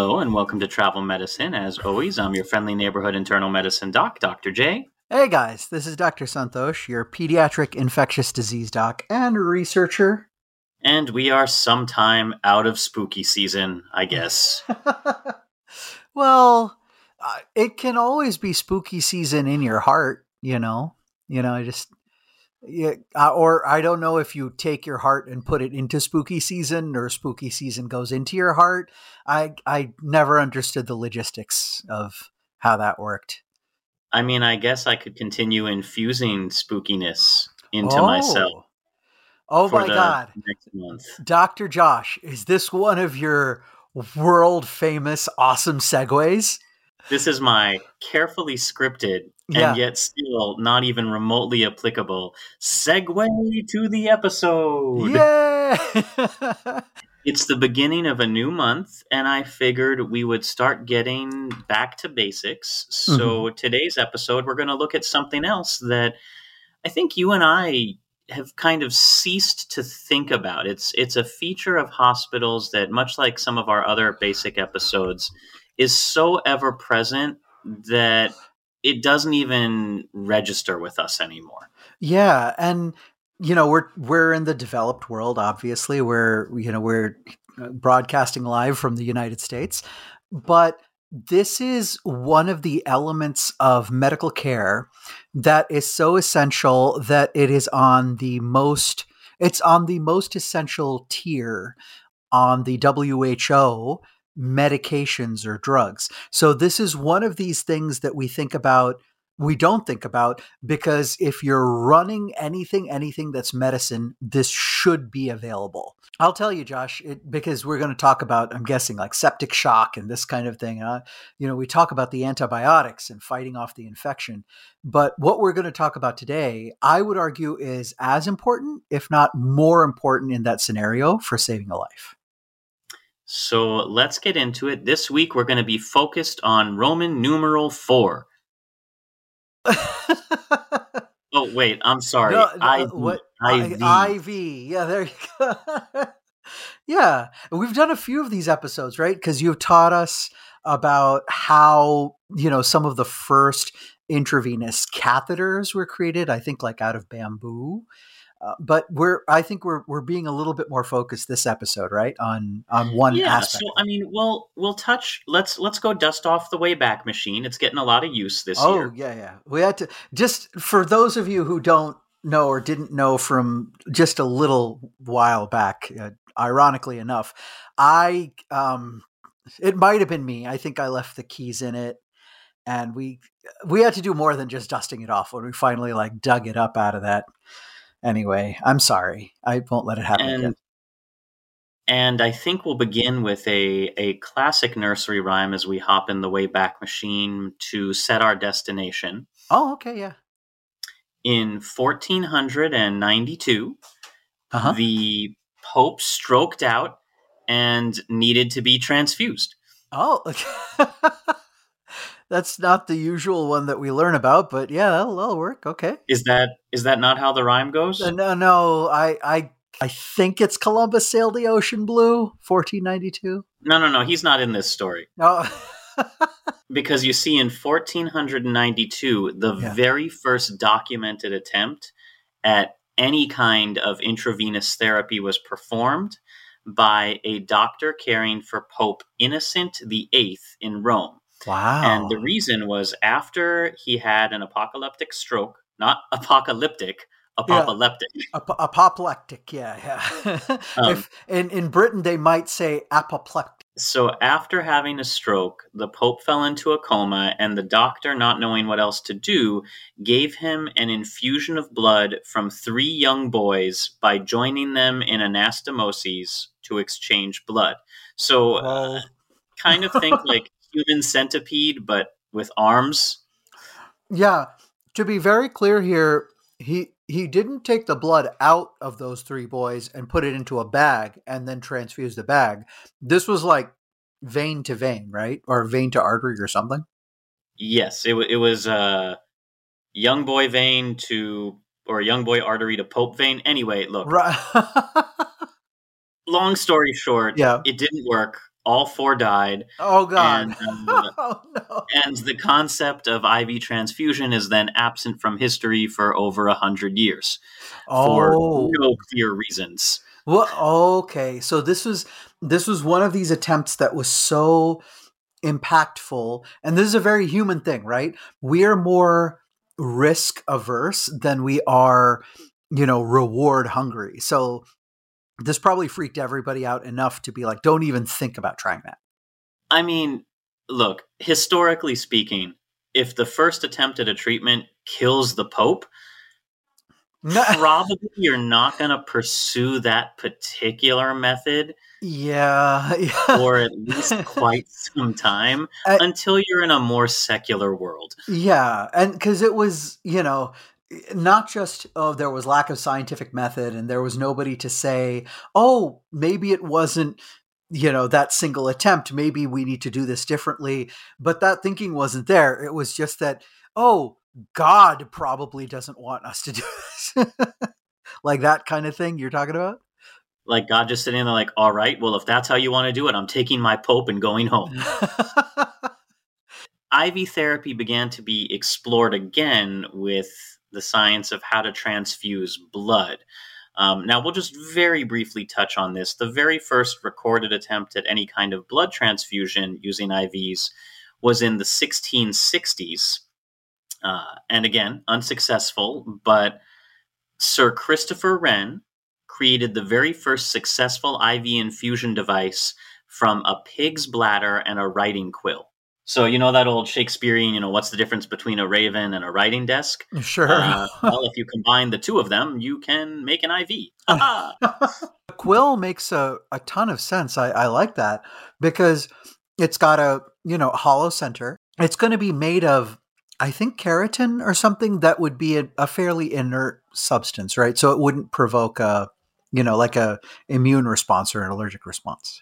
Hello and welcome to Travel Medicine. As always, I'm your friendly neighborhood internal medicine doc, Dr. J. Hey guys, this is Dr. Santhosh, your pediatric infectious disease doc and researcher. And we are sometime out of spooky season, I guess. well, uh, it can always be spooky season in your heart, you know. You know, I just yeah, uh, or I don't know if you take your heart and put it into spooky season, or spooky season goes into your heart. I I never understood the logistics of how that worked. I mean, I guess I could continue infusing spookiness into oh. myself. Oh my god! Next month, Doctor Josh, is this one of your world famous awesome segues? This is my carefully scripted and yet still not even remotely applicable segue to the episode. Yeah. it's the beginning of a new month, and I figured we would start getting back to basics. So mm-hmm. today's episode, we're going to look at something else that I think you and I have kind of ceased to think about. It's it's a feature of hospitals that, much like some of our other basic episodes, is so ever present that it doesn't even register with us anymore. Yeah, and you know we're we're in the developed world obviously we're you know we're uh, broadcasting live from the United States but this is one of the elements of medical care that is so essential that it is on the most it's on the most essential tier on the WHO medications or drugs. So this is one of these things that we think about we don't think about because if you're running anything anything that's medicine this should be available. I'll tell you josh it, because we're going to talk about i'm guessing like septic shock and this kind of thing uh, you know we talk about the antibiotics and fighting off the infection. But what we're going to talk about today i would argue is as important if not more important in that scenario for saving a life so let's get into it. This week we're going to be focused on Roman numeral four. oh wait, I'm sorry. No, no, IV, what? IV. IV. Yeah, there you go. yeah, we've done a few of these episodes, right? Because you've taught us about how you know some of the first intravenous catheters were created. I think like out of bamboo, uh, but we're I think we're we're being a little bit more focused this episode, right? On on one yeah, aspect. So I mean, we'll we'll touch let's let's go dust off the Wayback Machine. It's getting a lot of use this oh, year. Oh, yeah, yeah. We had to just for those of you who don't know or didn't know from just a little while back, uh, ironically enough, I um it might have been me. I think I left the keys in it and we we had to do more than just dusting it off when we finally like dug it up out of that. Anyway, I'm sorry. I won't let it happen And again. and I think we'll begin with a a classic nursery rhyme as we hop in the Wayback Machine to set our destination. Oh, okay, yeah. In 1492, Uh-huh. the Pope stroked out and needed to be transfused. Oh, that's not the usual one that we learn about, but yeah, that'll, that'll work. Okay. Is that is that not how the rhyme goes? Uh, No, no, I, I, I think it's Columbus sailed the ocean blue, 1492. No, no, no. He's not in this story Oh, because you see, in 1492, the Yeah. very first documented attempt at any kind of intravenous therapy was performed by a doctor caring for Pope Innocent VIII in Rome. wow. And the reason was after he had an apocalyptic stroke, not apocalyptic, apoplectic. Ap- apoplectic, yeah, yeah. Um, if in in Britain they might say apoplectic. So after having a stroke, the Pope fell into a coma, and the doctor, not knowing what else to do, gave him an infusion of blood from three young boys by joining them in anastomoses to exchange blood. So uh, kind of think like human centipede, but with arms. Yeah, to be very clear here, he he didn't take the blood out of those three boys and put it into a bag and then transfuse the bag. This was like vein to vein, right? Or vein to artery or something. Yes, it, it was uh, young boy vein to, or young boy artery to Pope vein. Anyway, look, Right. long story short, Yeah. it didn't work. All four died. oh god. And, uh, oh no. and the concept of IV transfusion is then absent from history for over a hundred years for Oh. no clear reasons. Well, okay. So this was this was one of these attempts that was so impactful, and this is a very human thing, right? We are more risk averse than we are, you know, reward hungry. So this probably freaked everybody out enough to be like, don't even think about trying that. I mean, look, historically speaking, if the first attempt at a treatment kills the Pope, No- probably you're not going to pursue that particular method yeah, yeah. for at least quite some time I- until you're in a more secular world. Yeah, and because it was, you know, not just oh there was lack of scientific method and there was nobody to say, oh maybe it wasn't, you know, that single attempt. Maybe we need to do this differently. But that thinking wasn't there. It was just that oh God probably doesn't want us to do this, like that kind of thing you're talking about. Like God just sitting there, like, all right, well, if that's how you want to do it, I'm taking my Pope and going home. IV therapy began to be explored again with the science of how to transfuse blood. Um, now, we'll just very briefly touch on this. The very first recorded attempt at any kind of blood transfusion using IVs was in the 1660s. Uh, and again, unsuccessful, but Sir Christopher Wren created the very first successful IV infusion device from a pig's bladder and a writing quill. So you know that old Shakespearean, you know, what's the difference between a raven and a writing desk? sure. Uh, well, if you combine the two of them, you can make an IV. Quill makes a, a ton of sense. I, I like that because it's got a you know hollow center. It's going to be made of I think keratin or something that would be a, a fairly inert substance, right? So it wouldn't provoke a you know like a immune response or an allergic response.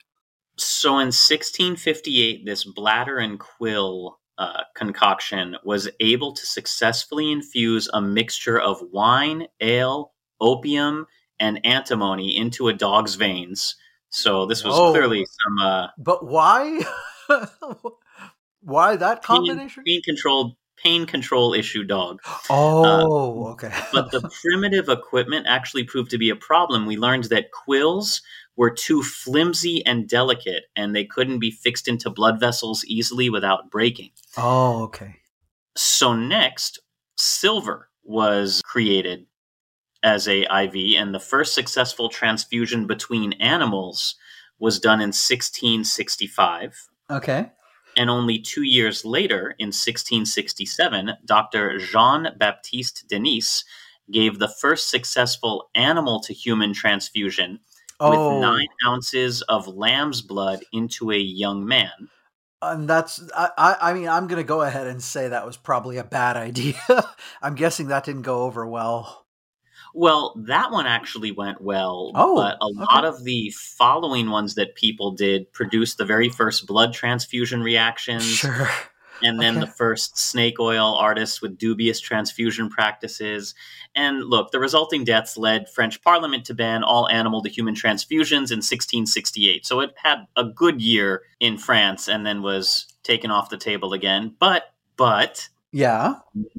So in 1658, this bladder and quill uh, concoction was able to successfully infuse a mixture of wine, ale, opium, and antimony into a dog's veins. So this was Whoa. clearly some uh, But why? why that combination? pain controlled pain control issue dog. Oh, okay. But the primitive equipment actually proved to be a problem. We learned that quills were too flimsy and delicate, and they couldn't be fixed into blood vessels easily without breaking. oh, okay. So next, silver was created as a IV, and the first successful transfusion between animals was done in 1665. Okay. And only two years later, in 1667, Dr. Jean Baptiste Denis gave the first successful animal to human transfusion Oh, with nine ounces of lamb's blood into a young man. and that's I, I mean I'm gonna go ahead and say that was probably a bad idea. I'm guessing that didn't go over well. Well, that one actually went well, Oh, but a okay. lot of the following ones that people did produced the very first blood transfusion reactions. Sure. And then Okay. the first snake oil artists with dubious transfusion practices. And look, the resulting deaths led French Parliament to ban all animal to human transfusions in 1668. So it had a good year in France and then was taken off the table again. But but Yeah.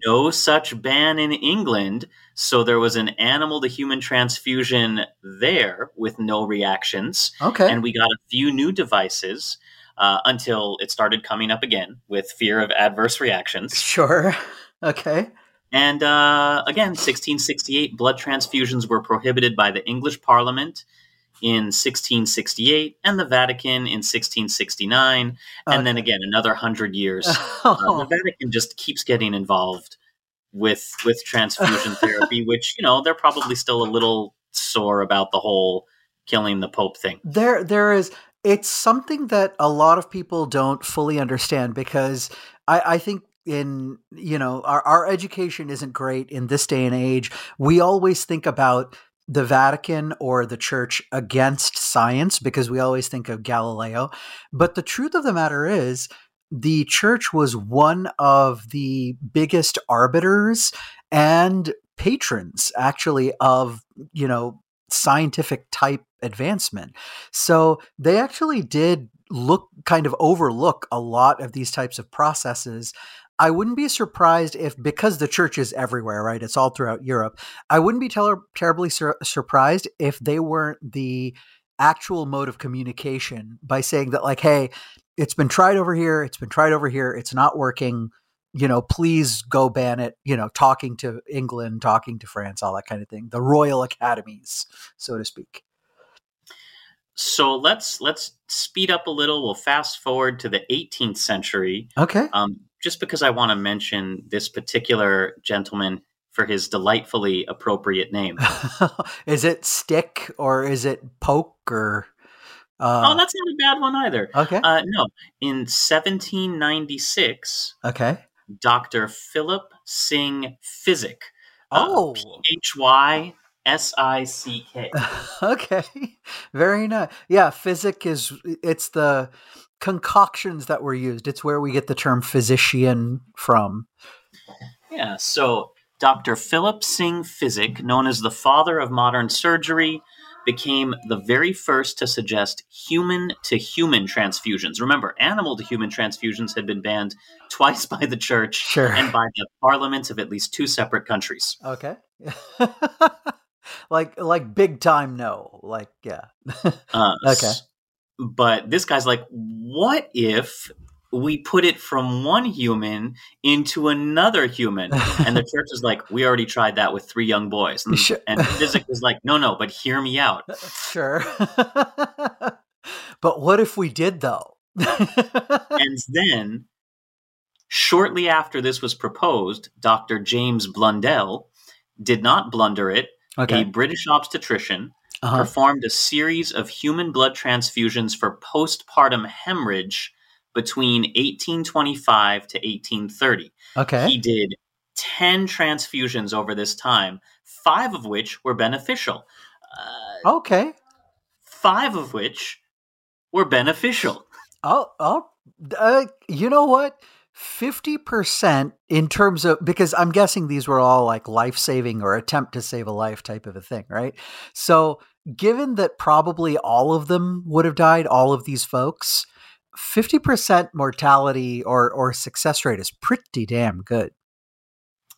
no such ban in England. So there was an animal to human transfusion there with no reactions Okay. and we got a few new devices uh, until it started coming up again with fear of adverse reactions. sure. Okay. And uh, again, 1668, blood transfusions were prohibited by the English Parliament in 1668 and the Vatican in 1669. And then again, another 100 years. Uh, the Vatican just keeps getting involved with with transfusion therapy, which, you know, they're probably still a little sore about the whole killing the Pope thing. there there is it's something that a lot of people don't fully understand because I, I think in you know our, our education isn't great in this day and age. We always think about the vatican or the church against science because we always think of galileo. But the truth of the matter is the church was one of the biggest arbiters and patrons actually of you know scientific type advancement so they actually did look kind of overlook a lot of these types of processes. I wouldn't be surprised if, because the church is everywhere, right? It's all throughout Europe. I wouldn't be ter- terribly sur- surprised if they weren't the actual mode of communication by saying that, like, hey, it's been tried over here, it's been tried over here, it's not working. You know, please go ban it. You know, talking to England, talking to France, all that kind of thing. The royal academies, so to speak. So let's let's speed up a little. We'll fast forward to the 18th century, Okay. um, just because I want to mention this particular gentleman for his delightfully appropriate name. is it stick or is it poke or? Uh, oh, that's not a bad one either. okay. Uh, no, in 1796, okay. Dr. Philip Syng Physick. uh, Oh. H Y S I C K. okay. Very nice. Yeah, physic is it's the concoctions that were used. It's where we get the term physician from. Yeah, so Dr. Philip Syng Physick, known as the father of modern surgery, became the very first to suggest human to human transfusions. Remember, animal to human transfusions had been banned twice by the church Sure. and by the parliaments of at least two separate countries. Okay. like like big time no. Like yeah. Uh, Okay. But this guy's like, what if we put it from one human into another human? And the church is like, we already tried that with three young boys. And, Sure. and Physick was like, no, no, but hear me out. sure. but what if we did though? And then, shortly after this was proposed, Dr. James Blundell did not blunder it. A. British obstetrician Uh-huh. performed a series of human blood transfusions for postpartum hemorrhage between 1825 to 1830. Okay. He did 10 transfusions over this time, five of which were beneficial. Uh, Okay. five of which were beneficial. Oh, oh, uh, you know what? 50% in terms of, because I'm guessing these were all like life saving or attempt to save a life type of a thing, right? So, given that probably all of them would have died, all of these folks, 50% mortality or, or success rate is pretty damn good.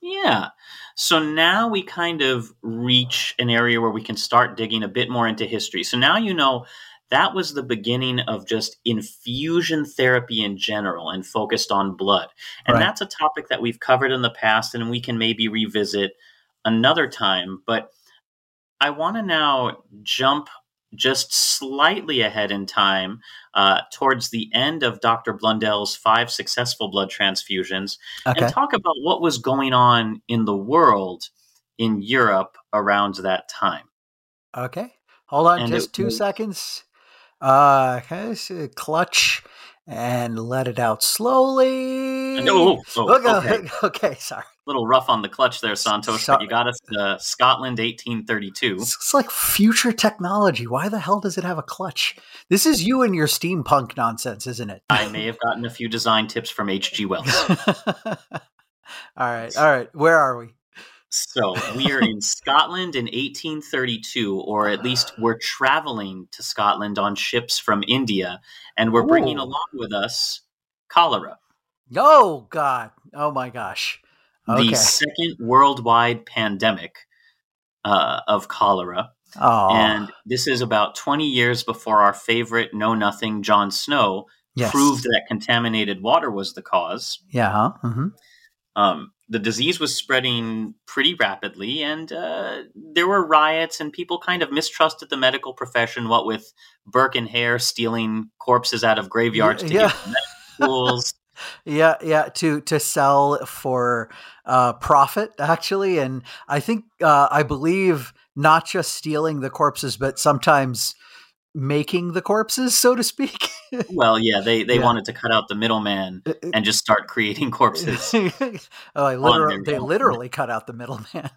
Yeah. So now we kind of reach an area where we can start digging a bit more into history. So now you know that was the beginning of just infusion therapy in general and focused on blood. And Right. that's a topic that we've covered in the past and we can maybe revisit another time. But I want to now jump just slightly ahead in time uh, towards the end of Dr. Blundell's five successful blood transfusions Okay. and talk about what was going on in the world in Europe around that time. Okay. Hold on And just it two seconds. Uh, clutch and let it out slowly. No, oh, okay. okay. okay, sorry. A little rough on the clutch there, Santos, but you got us to Scotland 1832. It's like future technology. Why the hell does it have a clutch? This is you and your steampunk nonsense, isn't it? I may have gotten a few design tips from H.G. Wells. all right, all right. Where are we? So we are in Scotland in 1832, or at least we're traveling to Scotland on ships from India, and we're bringing along with us cholera, Oh God! Oh my gosh! Okay. the second worldwide pandemic uh, of cholera. oh, And this is about 20 years before our favorite Know Nothing, John Snow, yes. proved that contaminated water was the cause. Yeah. Huh? hmm Um, the disease was spreading pretty rapidly, and uh, there were riots, and people kind of mistrusted the medical profession. What with Burke and Hare stealing corpses out of graveyards to Yeah. give to medical schools. Yeah, yeah, to to sell for uh, profit actually, and I think uh, I believe not just stealing the corpses, but sometimes making the corpses, so to speak. Well, yeah, they, they Yeah. wanted to cut out the middleman and just start creating corpses. oh, I literally, they literally cut out the middleman.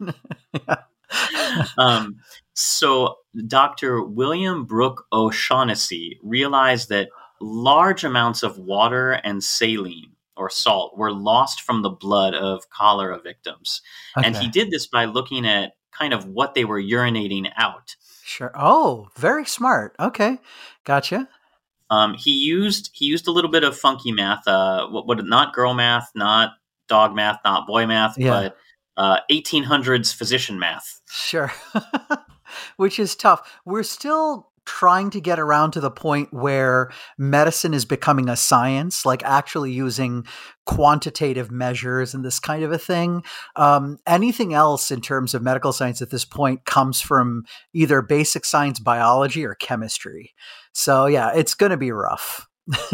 um, so Dr. William Brooke O'Shaughnessy realized that large amounts of water and saline or salt were lost from the blood of cholera victims. And he did this by looking at kind of what they were urinating out. sure. Oh, very smart. Okay, gotcha. Um, he used he used a little bit of funky math, uh, what, what not girl math, not dog math, not boy math, Yeah. but uh, 1800s physician math. Sure. Which is tough. We're still trying to get around to the point where medicine is becoming a science, like actually using quantitative measures and this kind of a thing. Um, anything else in terms of medical science at this point comes from either basic science, biology, or chemistry. So, yeah, it's going to be rough.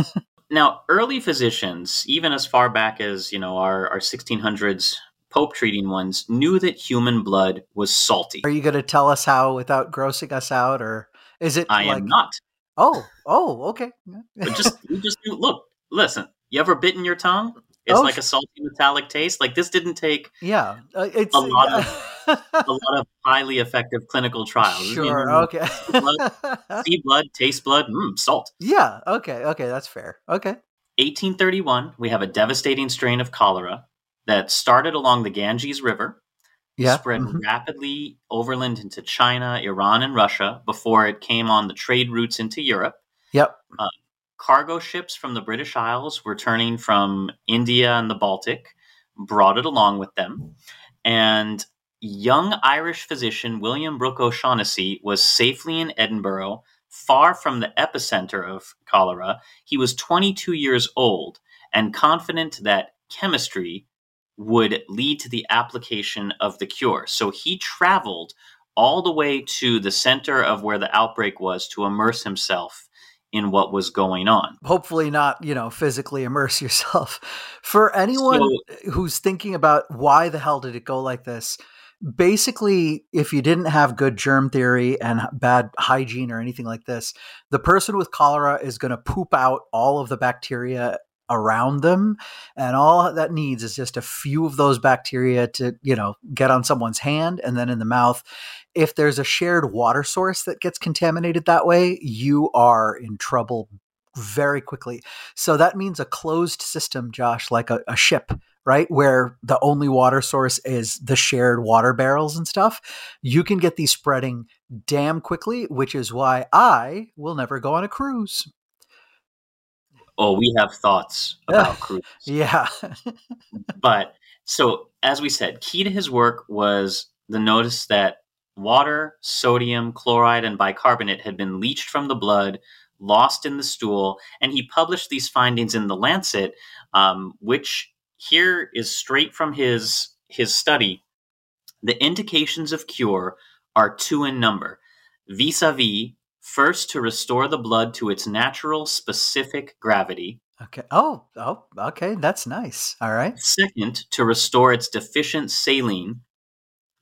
Now, early physicians, even as far back as you know our, our 1600s Pope treating ones, knew that human blood was salty. Are you going to tell us how without grossing us out, or is it I like, am not. oh, oh, okay. But just just look, listen. You ever bitten your tongue? It's Oh, like a salty metallic taste. Like this didn't take Yeah, uh, it's A lot of a lot of highly effective clinical trials. You sure. know, Okay. See blood, taste blood, mm, salt. yeah. Okay. Okay. That's fair. Okay. 1831, we have a devastating strain of cholera that started along the Ganges River, Yeah. spread mhm. rapidly overland into China, Iran, and Russia before it came on the trade routes into Europe. Yep. Cargo ships from the British Isles returning from India and the Baltic brought it along with them. And young Irish physician William Brooke O'Shaughnessy was safely in Edinburgh, far from the epicenter of cholera. He was 22 years old and confident that chemistry would lead to the application of the cure. So he traveled all the way to the center of where the outbreak was to immerse himself in what was going on. Hopefully not, you know, physically immerse yourself. For anyone who's thinking about why the hell did it go like this, basically, if you didn't have good germ theory and bad hygiene or anything like this, the person with cholera is going to poop out all of the bacteria around them and all that needs is just a few of those bacteria to you know get on someone's hand and then in the mouth. If there's a shared water source that gets contaminated that way you are in trouble very quickly. So that means a closed system josh like a, a ship right where the only water source is the shared water barrels and stuff you can get these spreading damn quickly which is why i will never go on a cruise Oh, we have thoughts about cruise. yeah But so, as we said, key to his work was the notice that water, sodium, chloride, and bicarbonate had been leached from the blood, lost in the stool, and he published these findings in the Lancet, um, which here is straight from his his study. The indications of cure are two in number, vis-a-vis First, to restore the blood to its natural specific gravity. Okay. Oh, oh, okay. That's nice. All right. Second, to restore its deficient saline.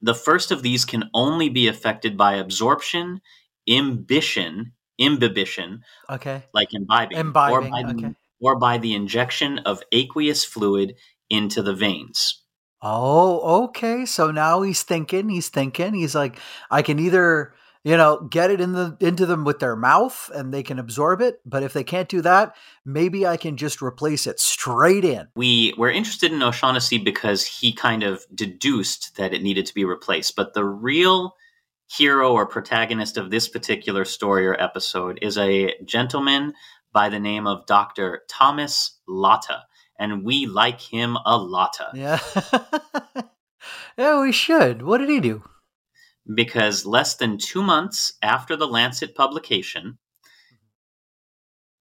The first of these can only be affected by absorption, imbition, imbibition, Okay. like imbibing, Imbibing, or, by the, okay. or by the injection of aqueous fluid into the veins. Oh, okay. So now he's thinking, he's thinking, he's like, I can either, you know, get it in the into them with their mouth and they can absorb it, but if they can't do that, maybe I can just replace it straight in. We were interested in O'Shaughnessy because he kind of deduced that it needed to be replaced, but the real hero or protagonist of this particular story or episode is a gentleman by the name of Dr. Thomas Latta, and we like him a lotta. Yeah. yeah, we should. What did he do? Because less than two months after the Lancet publication,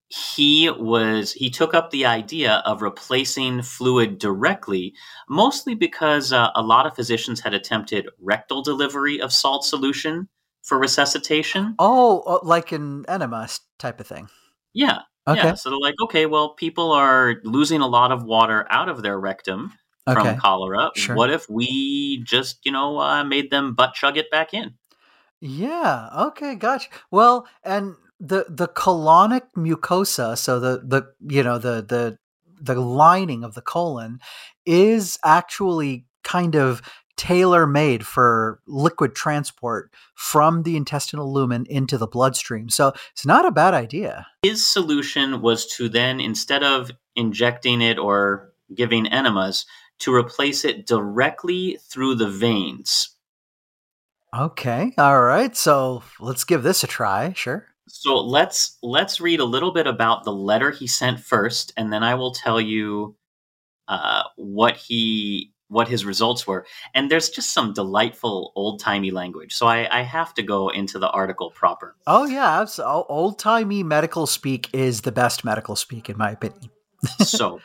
he was he took up the idea of replacing fluid directly, mostly because uh, a lot of physicians had attempted rectal delivery of salt solution for resuscitation. Oh, uh, like an enema type of thing. Yeah. Okay. Yeah, so they're like, okay, well, people are losing a lot of water out of their rectum from Okay. cholera. Sure. What if we just, you know, uh, made them butt chug it back in? Yeah. Okay. Gotcha. Well, and the the colonic mucosa, so the the you know the the the lining of the colon is actually kind of tailor made for liquid transport from the intestinal lumen into the bloodstream. So it's not a bad idea. his solution was to then instead of injecting it or giving enemas to replace it directly through the veins Okay. All right. So let's give this a try. Sure. so let's let's read a little bit about the letter he sent first and then i will tell you uh, what he what his results were and there's just some delightful old-timey language so i, I have to go into the article proper Oh yeah, old timey medical speak is the best medical speak in my opinion. so,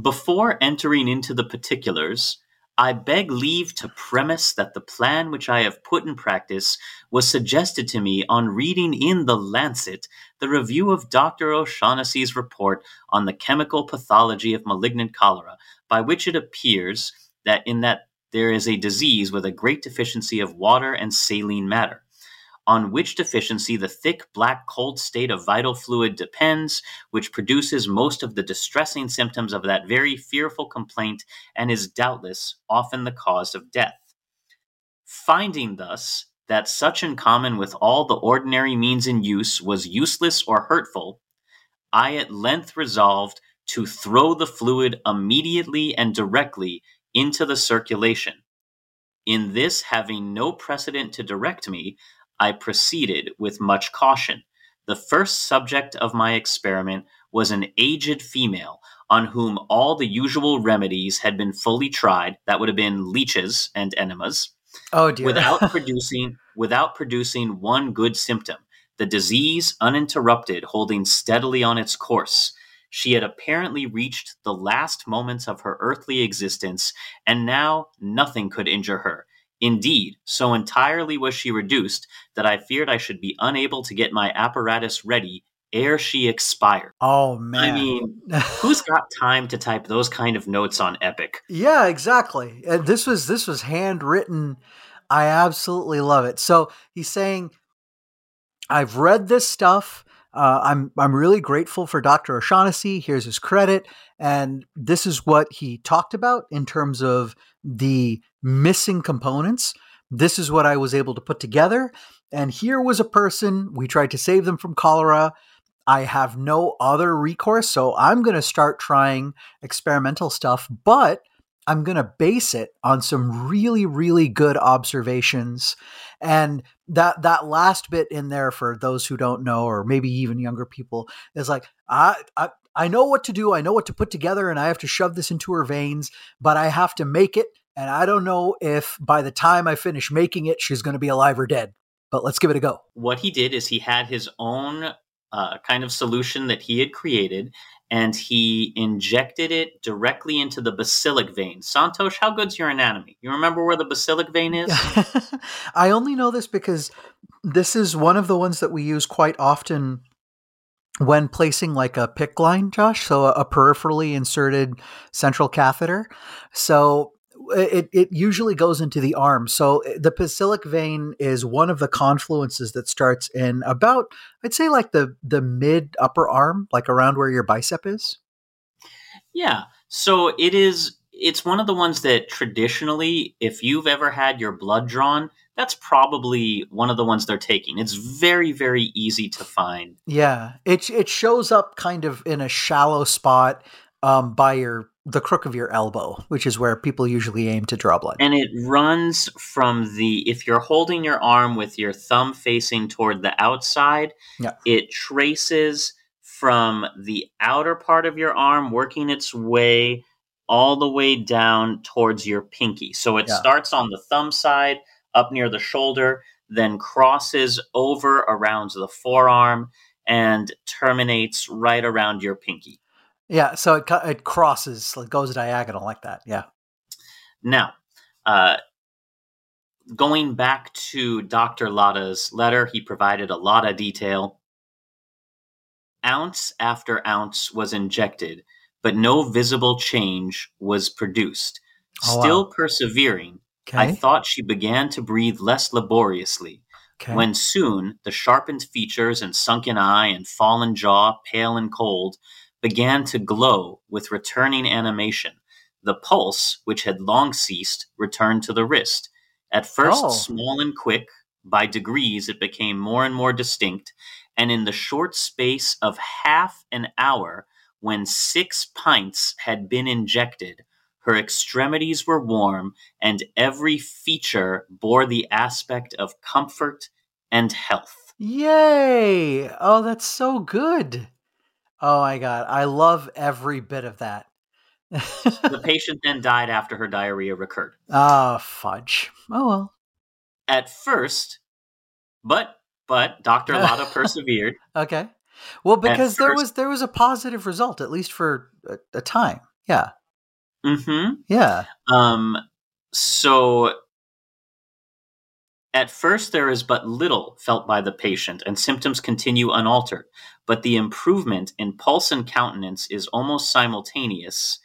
before entering into the particulars, I beg leave to premise that the plan which I have put in practice was suggested to me on reading in The Lancet the review of Dr. O'Shaughnessy's report on the chemical pathology of malignant cholera, by which it appears that in that there is a disease with a great deficiency of water and saline matter on which deficiency the thick, black, cold state of vital fluid depends, which produces most of the distressing symptoms of that very fearful complaint and is doubtless often the cause of death. Finding thus that such in common with all the ordinary means in use was useless or hurtful, I at length resolved to throw the fluid immediately and directly into the circulation. In this, having no precedent to direct me, I proceeded with much caution. The first subject of my experiment was an aged female on whom all the usual remedies had been fully tried. That would have been leeches and enemas Oh dear. without producing without producing one good symptom the disease uninterrupted holding steadily on its course she had apparently reached the last moments of her earthly existence and now nothing could injure her indeed so entirely was she reduced that i feared i should be unable to get my apparatus ready ere she expired oh man. i mean who's got time to type those kind of notes on epic Yeah, exactly. Uh, this was this was handwritten. I absolutely love it. So he's saying, "I've read this stuff. Uh, I'm I'm really grateful for Dr. O'Shaughnessy. Here's his credit, and this is what he talked about in terms of the missing components. This is what I was able to put together. And here was a person. We tried to save them from cholera." I have no other recourse, so I'm going to start trying experimental stuff, but I'm going to base it on some really really good observations. And that that last bit in there for those who don't know or maybe even younger people is like I I I know what to do, I know what to put together and I have to shove this into her veins, but I have to make it and I don't know if by the time I finish making it she's going to be alive or dead. But let's give it a go. what he did is he had his own uh, kind of solution that he had created and he injected it directly into the basilic vein. Santhosh, how good's your anatomy? You remember where the basilic vein is? I only know this because this is one of the ones that we use quite often when placing like a PICC line, Josh. So a peripherally inserted central catheter. So it, it usually goes into the arm. So eh, the basilic vein is one of the confluences that starts in about, I'd say like the the mid upper arm, like around where your bicep is. Yeah. So it is it's one of the ones that traditionally, if you've ever had your blood drawn, that's probably one of the ones they're taking. It's very, very easy to find. Yeah. It it shows up kind of in a shallow spot um, by your the crook of your elbow, which is where people usually aim to draw blood. And it runs from the if you're holding your arm with your thumb facing toward the outside, yeah. it traces from the outer part of your arm working its way all the way down towards your pinky. So it yeah. starts on the thumb side up near the shoulder, then crosses over around the forearm and terminates right around your pinky. Yeah, so it it crosses, it goes diagonal like that. Yeah. Now, uh, going back to Dr. Latta's letter, he provided a lot of detail. Ounce after ounce was injected, but no visible change was produced. Oh, Still wow. persevering, okay. I thought she began to breathe less laboriously. Okay. When soon the sharpened features and sunken eye and fallen jaw, pale and cold, began to glow with returning animation. The pulse, which had long ceased, returned to the wrist. At first oh. small and quick, by degrees it became more and more distinct, and in the short space of half an hour, when six pints had been injected, her extremities were warm, and every feature bore the aspect of comfort and health. Yay! Oh, that's so good. Oh my god, I love every bit of that. the patient then died after her diarrhea recurred. Ah, oh, fudge. Oh well. At first, but but Dr. Latta persevered. Okay. Well, because first, there was there was a positive result at least for a, a time. Yeah. Mhm. Yeah. Um so at first, there is but little felt by the patient, and symptoms continue unaltered, but the improvement in pulse and countenance is almost simultaneous,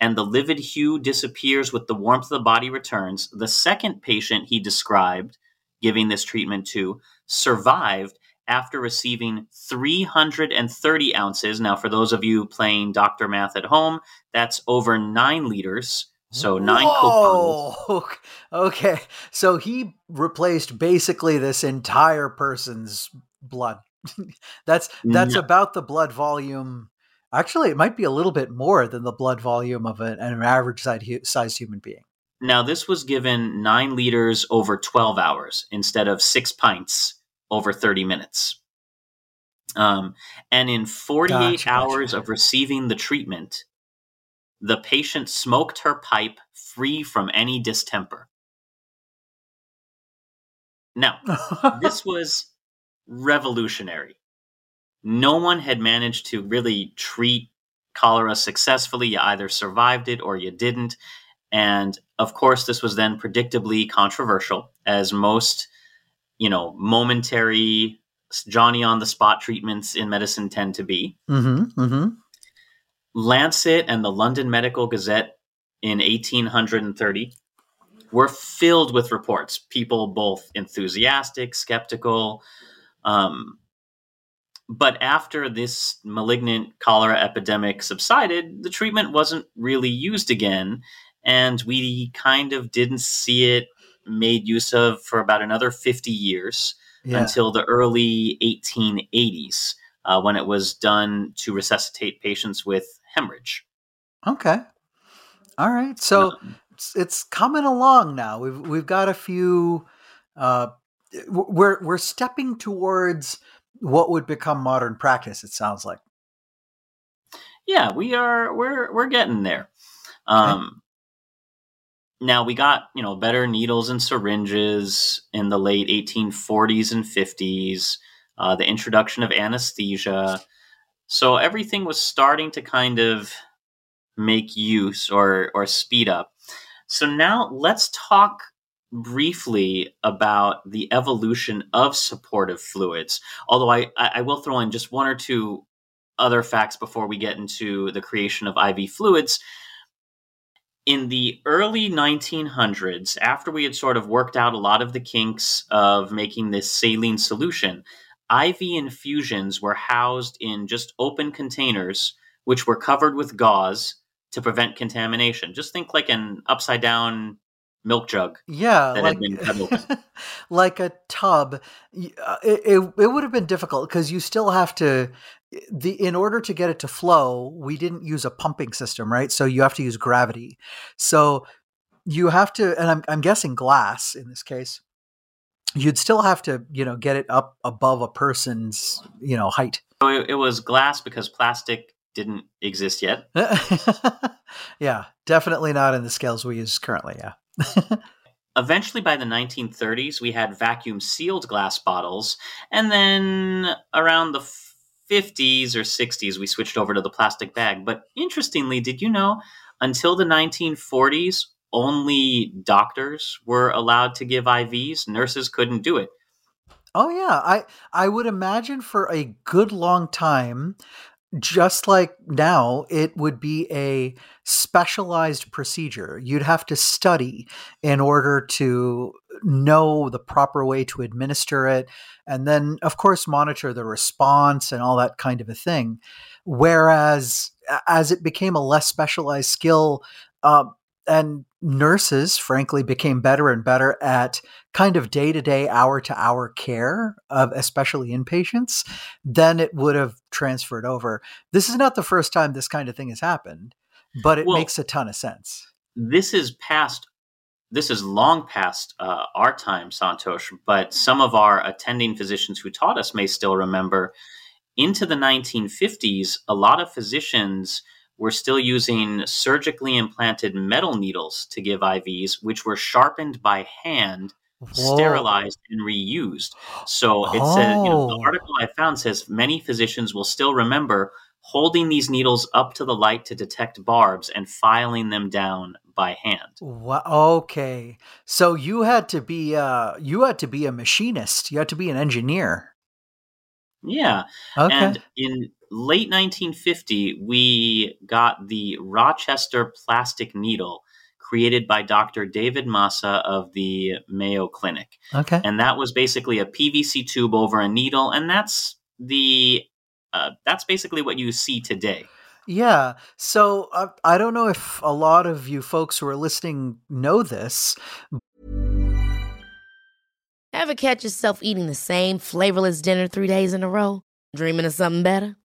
and the livid hue disappears with the warmth of the body returns. The second patient he described, giving this treatment to, survived after receiving 330 ounces. Now, for those of you playing doctor math at home, that's over nine liters so nine Whoa! Okay, so he replaced basically this entire person's blood. that's that's no. about the blood volume. Actually, it might be a little bit more than the blood volume of an, an average sized human being. Now, this was given nine liters over 12 hours instead of six pints over 30 minutes. Um, and in 48 gotcha, hours gotcha. of receiving the treatment, the patient smoked her pipe free from any distemper. Now, this was revolutionary. No one had managed to really treat cholera successfully. You either survived it or you didn't. And of course, this was then predictably controversial, as most, you know, momentary Johnny on the spot treatments in medicine tend to be. Mm-hmm, mm-hmm. Lancet and the London Medical Gazette in 1830 were filled with reports. People both enthusiastic, skeptical. Um, but after this malignant cholera epidemic subsided, the treatment wasn't really used again, and we kind of didn't see it made use of for about another 50 years yeah. until the early 1880s uh, when it was done to resuscitate patients with hemorrhage. Okay. All right. So um, it's, it's, coming along now. We've we've got a few. Uh, we're we're stepping towards what would become modern practice. It sounds like. Yeah, we are. We're we're getting there. Um, okay. Now we got you know better needles and syringes in the late 1840s and 50s uh, the introduction of anesthesia. So everything was starting to kind of make use or or speed up. So now let's talk briefly about the evolution of supportive fluids. Although I, I will throw in just one or two other facts before we get into the creation of IV fluids. In the early 1900s, after we had sort of worked out a lot of the kinks of making this saline solution, IV infusions were housed in just open containers, which were covered with gauze to prevent contamination. Just think like an upside down milk jug. Yeah, like, like a tub. Uh, it, it, it would have been difficult because you still have to the in order to get it to flow, we didn't use a pumping system, right? So you have to use gravity. So you have to, and I'm I'm guessing glass in this case. You'd still have to, you know, get it up above a person's, you know, height. So it, it was glass because plastic didn't exist yet. yeah, definitely not in the scales we use currently. Yeah. Eventually, by the 1930s, we had vacuum sealed glass bottles. And then around the 50s or 60s, we switched over to the plastic bag. But interestingly, did you know until the 1940s, only doctors were allowed to give IVs? Nurses couldn't do it. Oh yeah, I I would imagine for a good long time just like now, it would be a specialized procedure. You'd have to study in order to know the proper way to administer it. And then, of course, monitor the response and all that kind of a thing. Whereas, as it became a less specialized skill, uh, and nurses, frankly, became better and better at kind of day to day, hour to hour care of especially inpatients, then it would have transferred over. This is not the first time this kind of thing has happened, but it well, makes a ton of sense. This is past. This is long past uh, our time, Santhosh, but some of our attending physicians who taught us may still remember. Into the 1950s, a lot of physicians we're still using surgically implanted metal needles to give IVs, which were sharpened by hand, Whoa. sterilized, and reused. So it oh. says, you know, the oh. article I found says many physicians will still remember holding these needles up to the light to detect barbs and filing them down by hand. Wow, okay. So you had to be uh you had to be a machinist. You had to be an engineer. Yeah. Okay. And in late 1950, we got the Rochester plastic needle created by Dr. David Massa of the Mayo Clinic. Okay. And that was basically a PVC tube over a needle, and that's the uh, that's basically what you see today. Yeah. So uh, I don't know if a lot of you folks who are listening know this. Ever catch yourself eating the same flavorless dinner three days in a row? Dreaming of something better?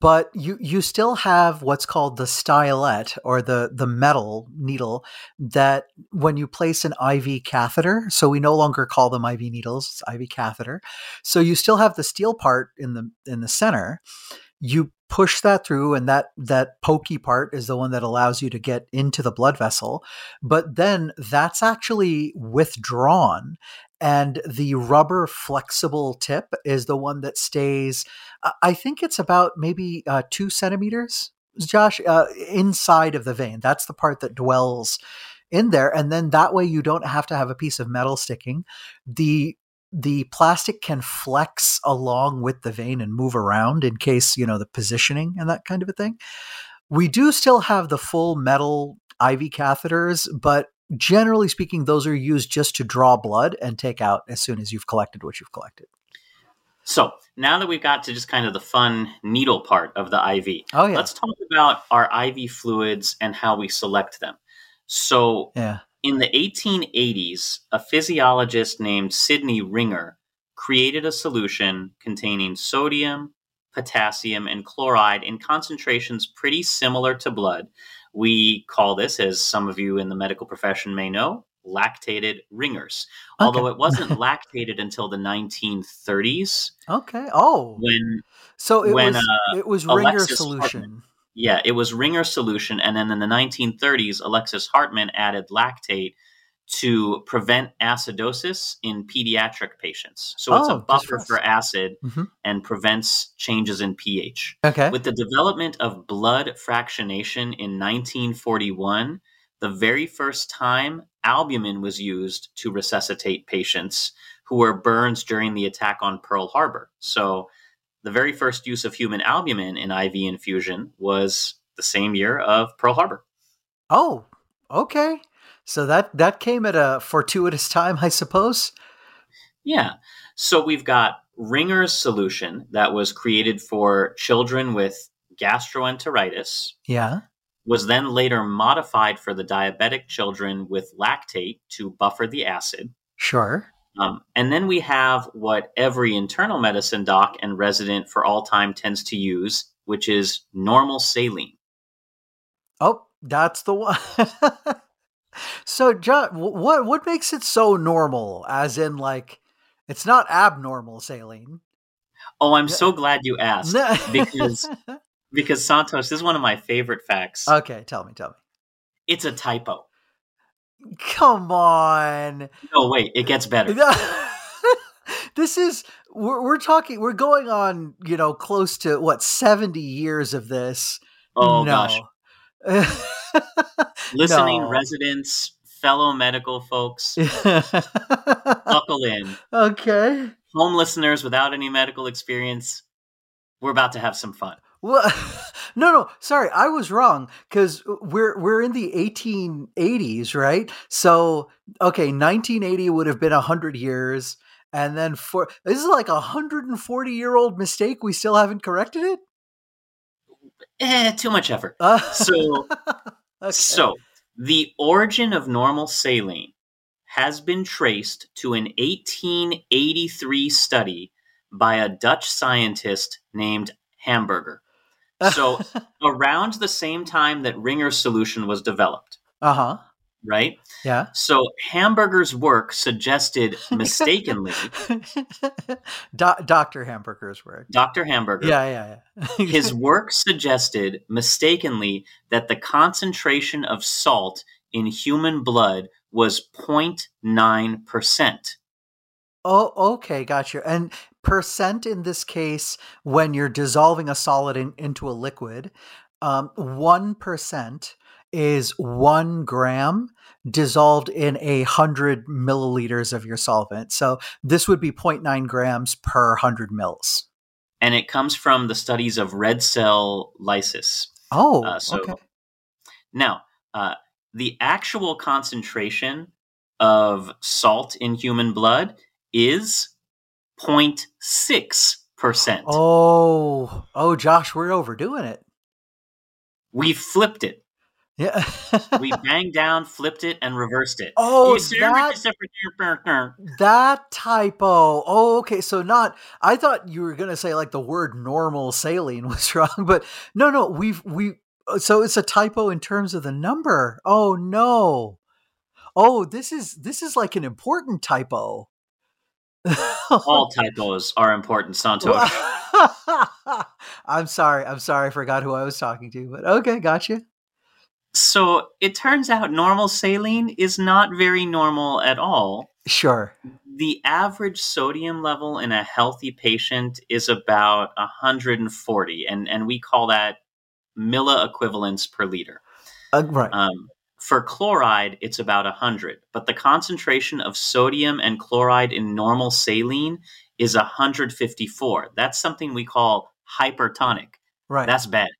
But you, you still have what's called the stylet or the, the metal needle that when you place an IV catheter, so we no longer call them IV needles, it's IV catheter. So you still have the steel part in the in the center. You push that through and that that pokey part is the one that allows you to get into the blood vessel but then that's actually withdrawn and the rubber flexible tip is the one that stays i think it's about maybe uh, two centimeters josh uh, inside of the vein. That's the part that dwells in there and then that way you don't have to have a piece of metal sticking. The the plastic can flex along with the vein and move around in case you know the positioning and that kind of a thing. We do still have the full metal iv catheters but generally speaking those are used just to draw blood and take out as soon as you've collected what you've collected so now that we've got to just kind of the fun needle part of the iv oh, yeah. let's talk about our iv fluids and how we select them so yeah in the 1880s, a physiologist named Sidney Ringer created a solution containing sodium, potassium, and chloride in concentrations pretty similar to blood. We call this, as some of you in the medical profession may know, lactated ringers. Okay. Although it wasn't lactated until the 1930s Okay. Oh, when so it when, was uh, it was Ringer Alexis solution. Hartmann- yeah, it was Ringer solution, and then in the 1930s, Alexis Hartmann added lactate to prevent acidosis in pediatric patients. So it's Oh, a buffer for acid Mhm. and prevents changes in pH. Okay. With the development of blood fractionation in 1941, the very first time albumin was used to resuscitate patients who were burned during the attack on Pearl Harbor. So, the very first use of human albumin in IV infusion was the same year of Pearl Harbor. oh, okay. So that that came at a fortuitous time, I suppose. Yeah. So we've got Ringer's solution that was created for children with gastroenteritis, Yeah. was then later modified for the diabetic children with lactate to buffer the acid. Sure. Um, and then we have what every internal medicine doc and resident for all time tends to use, which is normal saline. Oh, that's the one. so, John, what what makes it so normal? As in, like, it's not abnormal saline. Oh, I'm so glad you asked No. because because Santhosh this is one of my favorite facts. okay, tell me, tell me. it's a typo. Come on. No, wait, it gets better. this is we're, we're talking we're going on you know close to what 70 years of this Oh no. gosh, listening No. residents, fellow medical folks, buckle in. okay Home listeners without any medical experience, we're about to have some fun. well no no sorry i was wrong because we're we're in the 1880s right so okay 1980 would have been 100 years and then for this is like a 140 year old mistake we still haven't corrected it Eh, too much effort. Uh, So, okay. so the origin of normal saline has been traced to an 1883 study by a Dutch scientist named Hamburger. So, around the same time that Ringer's solution was developed, uh-huh right? yeah So, Hamburger's work suggested mistakenly, Do- Dr. Hamburger's work. Dr. Hamburger, Yeah, yeah, yeah. his work suggested mistakenly that the concentration of salt in human blood was 0.9%. oh, okay, gotcha. And percent in this case, when you're dissolving a solid in, into a liquid, um, 1% is one gram dissolved in a hundred milliliters of your solvent. So this would be 0.9 grams per hundred mils. And it comes from the studies of red cell lysis. Oh, Uh, so okay. now, uh, the actual concentration of salt in human blood is 0.6%. Oh, oh, Josh, we're overdoing it. We flipped it. Yeah. We banged down, flipped it, and reversed it. Oh, that- That typo. Oh, okay. So not. I thought you were gonna say like the word normal saline was wrong, but no, no. We've we. Uh, so it's a typo in terms of the number. Oh no. Oh, this is this is like an important typo. All typos are important, Santhosh. I'm sorry. I'm sorry. I forgot who I was talking to, but okay, gotcha. So it turns out normal saline is not very normal at all. Sure. The average sodium level in a healthy patient is about 140, and, and we call that milli equivalents per liter. Uh, right. Um, for chloride, it's about 100, but the concentration of sodium and chloride in normal saline is 154. That's something we call hypertonic. right. That's bad.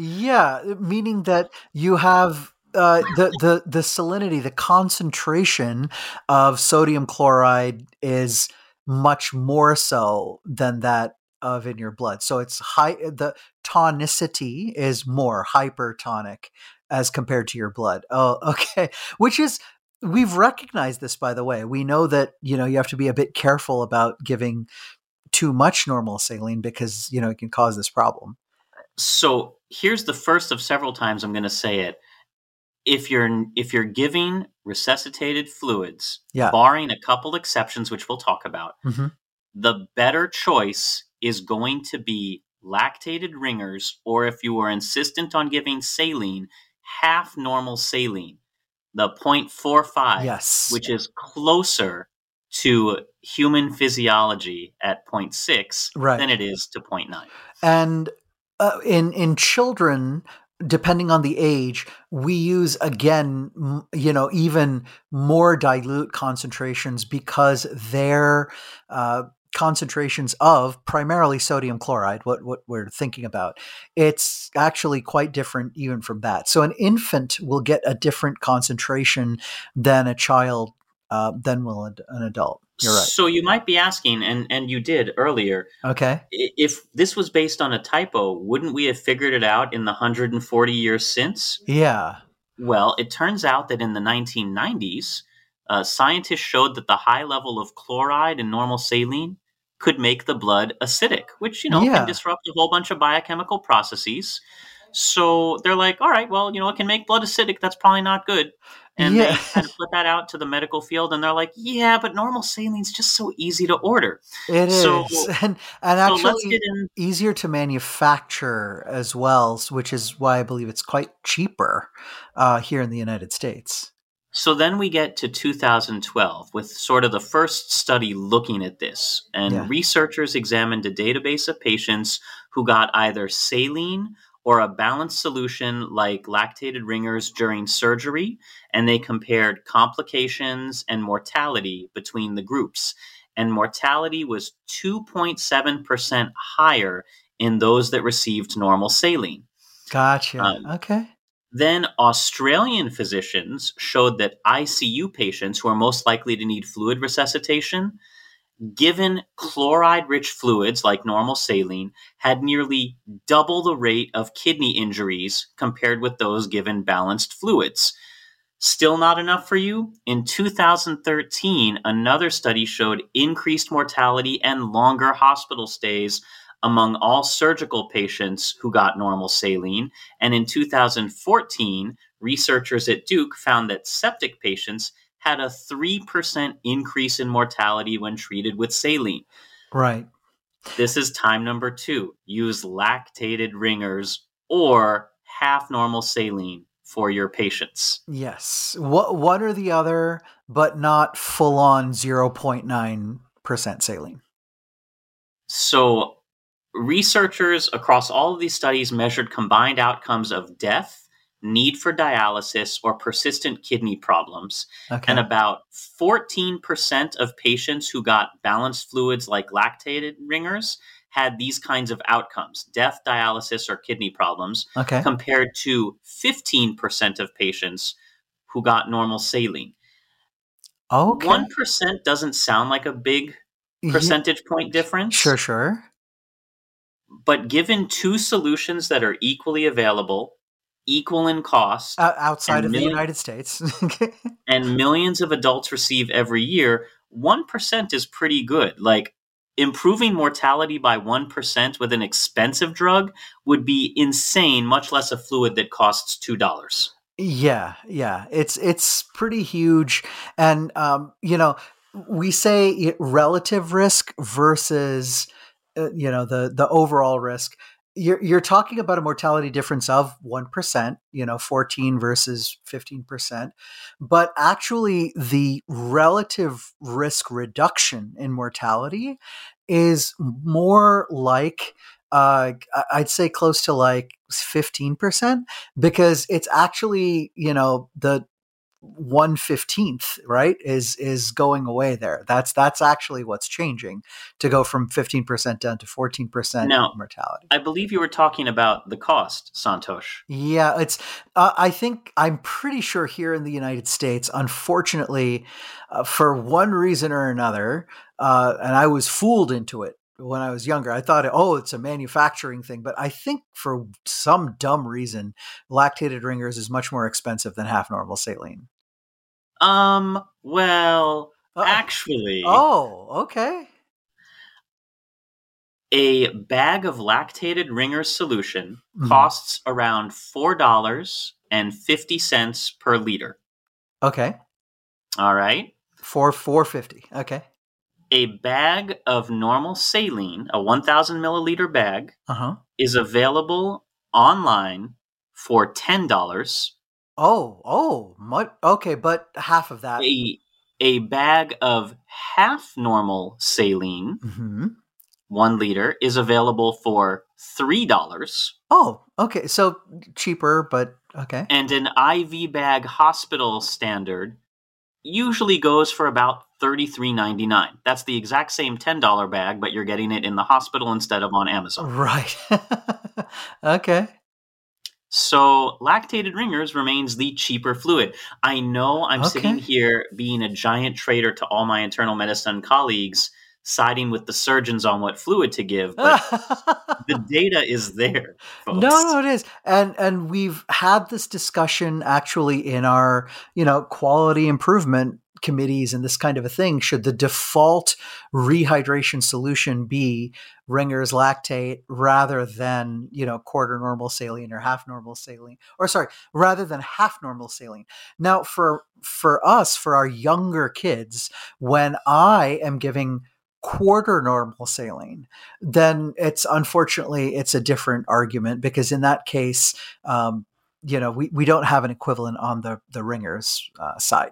Yeah, meaning that you have uh, the the the salinity, the concentration of sodium chloride is much more so than that of in your blood. So it's high. The tonicity is more hypertonic as compared to your blood. Oh, okay. Which is we've recognized this by the way we know that you know you have to be a bit careful about giving too much normal saline because you know it can cause this problem so here's the first of several times i'm going to say it if you're if you're giving resuscitated fluids Yeah. barring a couple exceptions which we'll talk about Mhm. the better choice is going to be lactated ringers or if you are insistent on giving saline half normal saline the 0.45 yes which is closer to human physiology at 0.6 Right. than it is to 0.9 and uh, in in children depending on the age we use again you know even more dilute concentrations because their uh, concentrations of primarily sodium chloride what what we're thinking about it's actually quite different even from that. So an infant will get a different concentration than a child uh, than will an an adult. You're right. So you might be asking and and you did earlier okay. if this was based on a typo wouldn't we have figured it out in the 140 years since? Yeah. Well it turns out that in the 1990s uh, scientists showed that the high level of chloride in normal saline could make the blood acidic which you know Yeah. can disrupt a whole bunch of biochemical processes so they're like all right well you know it can make blood acidic that's probably not good and they kind of put that out to the medical field and they're like yeah but normal saline's just so easy to order It is, So- and and actually in easier to manufacture as well, which is why I believe it's quite cheaper uh, here in the United States. So then we get to 2012 with sort of the first study looking at this. And Yeah. researchers examined a database of patients who got either saline or a balanced solution like lactated ringers during surgery. And they compared complications and mortality between the groups. And mortality was 2.7% higher in those that received normal saline. Gotcha. Um, okay. Then Australian physicians showed that ICU patients who are most likely to need fluid resuscitation, given chloride rich fluids like normal saline, had nearly double the rate of kidney injuries compared with those given balanced fluids. Still not enough for you? In 2013, another study showed increased mortality and longer hospital stays among all surgical patients who got normal saline. And in 2014, researchers at Duke found that septic patients had a 3% increase in mortality when treated with saline. Right. This is time number two. Use lactated ringers or half normal saline for your patients. Yes. What What are the other, but not full on zero point nine percent saline? So, researchers across all of these studies measured combined outcomes of death, need for dialysis, or persistent kidney problems. Okay. And about 14% of patients who got balanced fluids like lactated ringers had these kinds of outcomes death, dialysis, or kidney problems, okay. compared to 15% of patients who got normal saline. Okay. 1% doesn't sound like a big percentage point difference. Sure. Sure. But given two solutions that are equally available, equal in cost, O- outside of the United States. and millions of adults receive every year, 1% is pretty good. Like improving mortality by 1% with an expensive drug would be insane, much less a fluid that costs $2. Yeah, yeah, it's it's pretty huge, and um, you know, we say relative risk versus uh, you know the the overall risk. You're you're talking about a mortality difference of one percent, you know, fourteen versus fifteen percent, but actually the relative risk reduction in mortality is more like uh, I'd say close to like fifteen percent because it's actually you know the one fifteenth right is is going away there that's that's actually what's changing to go from 15% down to 14% mortality I believe you were talking about the cost, Santhosh. yeah it's uh, i think i'm pretty sure here in the united states unfortunately uh, for one reason or another uh, and i was fooled into it when i was younger i thought oh it's a manufacturing thing but i think for some dumb reason lactated ringers is much more expensive than half normal saline Um, well, Uh, actually, Oh, okay. a bag of lactated Ringer's solution Mhm. costs around $4.50 per liter. Okay. All right. For 450. Okay. A bag of normal saline, a 1000 milliliter bag, Uh-huh. is available online for $10. Oh, oh, mu- okay, but half of that. A, a bag of half normal saline, Mhm. one liter, is available for $3. Oh, okay. So cheaper, but okay. and an IV bag hospital standard usually goes for about $33.99. That's the exact same $10 bag, but you're getting it in the hospital instead of on Amazon. Right. okay. So, lactated ringers remains the cheaper fluid. I know I'm sitting here being a giant traitor to all my internal medicine colleagues, siding with the surgeons on what fluid to give, but the data is there. Folks. No, no, it is, and and we've had this discussion actually in our you know quality improvement committees and this kind of a thing. Should the default rehydration solution be Ringer's lactate rather than you know quarter normal saline or half normal saline, or sorry, rather than half normal saline? Now, for for us, for our younger kids, when I am giving quarter normal saline then it's unfortunately it's a different argument because in that case um, you know we, we don't have an equivalent on the the ringers uh, side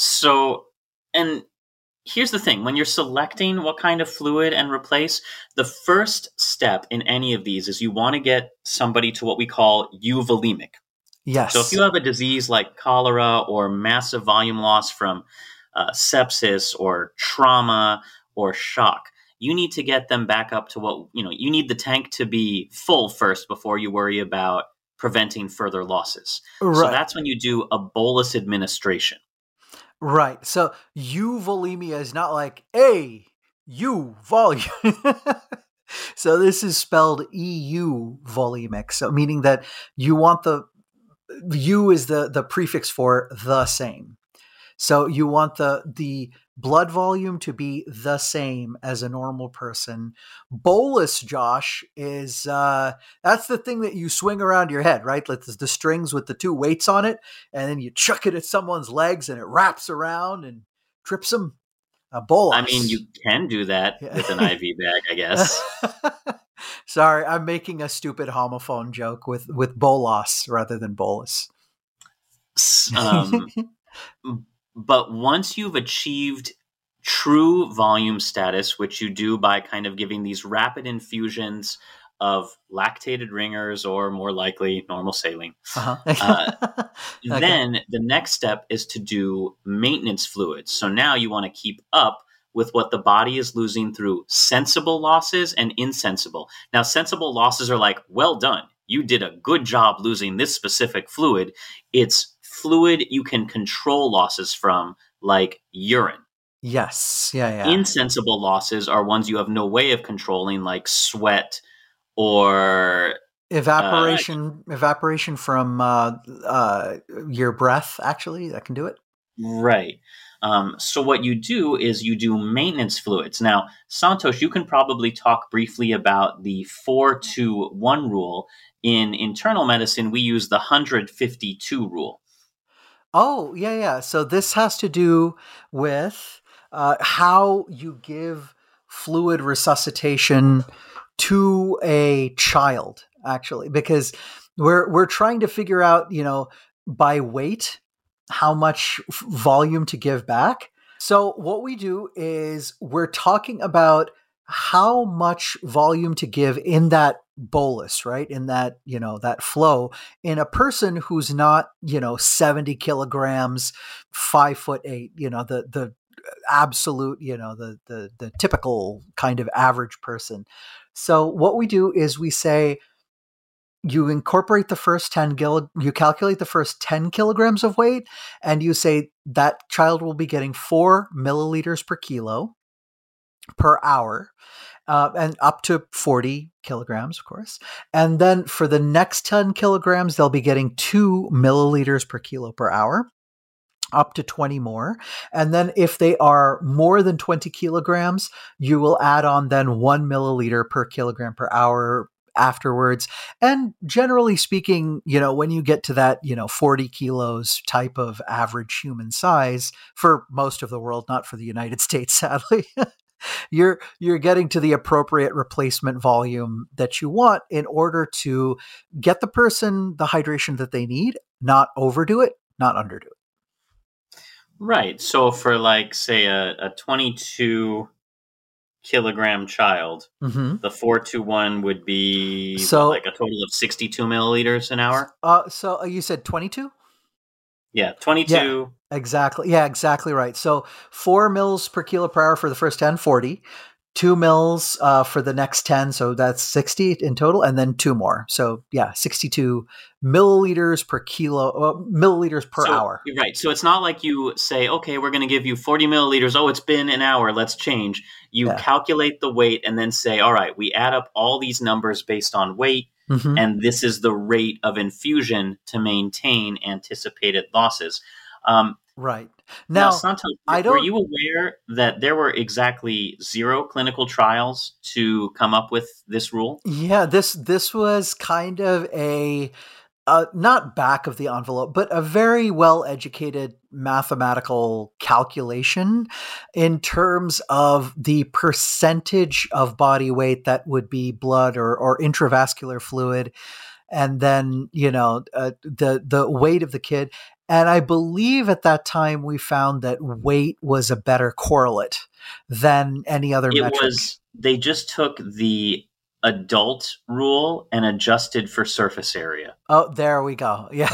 So, and here's the thing when you're selecting what kind of fluid and replace, the first step in any of these is you want to get somebody to what we call euvolemic. yes So, if you have a disease like cholera or massive volume loss from uh, sepsis or trauma or shock, you need to get them back up to what, you know, you need the tank to be full first before you worry about preventing further losses. So, that's when you do a bolus administration. right. So euvolemia is not like a u volume. So this is spelled eu volemic. So meaning that you want the u is the the prefix for the same So you want the the blood volume to be the same as a normal person. Bolus, Josh, is uh, that's the thing that you swing around your head, right? Like the, strings with the two weights on it, and then you chuck it at someone's legs, and it wraps around and trips them. A bolus. I mean, you can do that with an IV bag, I guess. Sorry, I'm making a stupid homophone joke with with bolos rather than bolus. Um, but once you've achieved true volume status, which you do by kind of giving these rapid infusions of lactated ringers or more likely normal saline, Uh-huh. Uh, Okay. then the next step is to do maintenance fluids. So now you want to keep up with what the body is losing through sensible losses and insensible. Now, sensible losses are like, well done. You did a good job losing this specific fluid. It's fluid you can control losses from, like urine. yes, yeah, yeah. Insensible losses are ones you have no way of controlling, like sweat or evaporation, evaporation from uh, uh, your breath. Actually, that can do it. Right. Um, so what you do is you do maintenance fluids. Now, Santhosh, you can probably talk briefly about the four to one rule. In internal medicine, we use the 152 rule. Oh, yeah, yeah. So this has to do with uh, how you give fluid resuscitation to a child, actually, because we're we're trying to figure out, you know, by weight how much volume to give back. So what we do is we're talking about how much volume to give in that bolus, right? In that, you know, that flow in a person who's not, you know, 70 kilograms, five foot eight, you know, the the uh, absolute, you know, the the the typical kind of average person. So what we do is we say you incorporate the first 10 kilo, you calculate the first 10 kilograms of weight and you say that child will be getting four milliliters per kilo per hour uh, and up to 40 kilograms, of course. And then for the next 10 kilograms, they'll be getting two milliliters per kilo per hour up to 20 more. And then if they are more than 20 kilograms, you will add on then one milliliter per kilogram per hour afterwards. And generally speaking, you know, when you get to that, you know, 40 kilos type of average human size for most of the world, not for the United States, sadly. You're you're getting to the appropriate replacement volume that you want in order to get the person the hydration that they need, not overdo it, not underdo it. Right. So for like say a, a 22 kilogram child, mm-hmm. the 421 would be so, like a total of 62 milliliters an hour. Uh, so uh, you said 22? Yeah, 22. Yeah, exactly. Yeah, exactly right. So four mils per kilo per hour for the first 10, 40 two mils uh, for the next 10 so that's 60 in total and then two more so yeah 62 milliliters per kilo uh, milliliters per so, hour right so it's not like you say okay we're going to give you 40 milliliters oh it's been an hour let's change you yeah. calculate the weight and then say all right we add up all these numbers based on weight mm-hmm. and this is the rate of infusion to maintain anticipated losses um, right now, now Santhosh, I don't, were you aware that there were exactly zero clinical trials to come up with this rule? Yeah, this this was kind of a uh, not back of the envelope, but a very well educated mathematical calculation in terms of the percentage of body weight that would be blood or, or intravascular fluid and then you know uh, the the weight of the kid and I believe at that time we found that weight was a better correlate than any other it metric. Was, they just took the adult rule and adjusted for surface area. Oh, there we go. Yeah.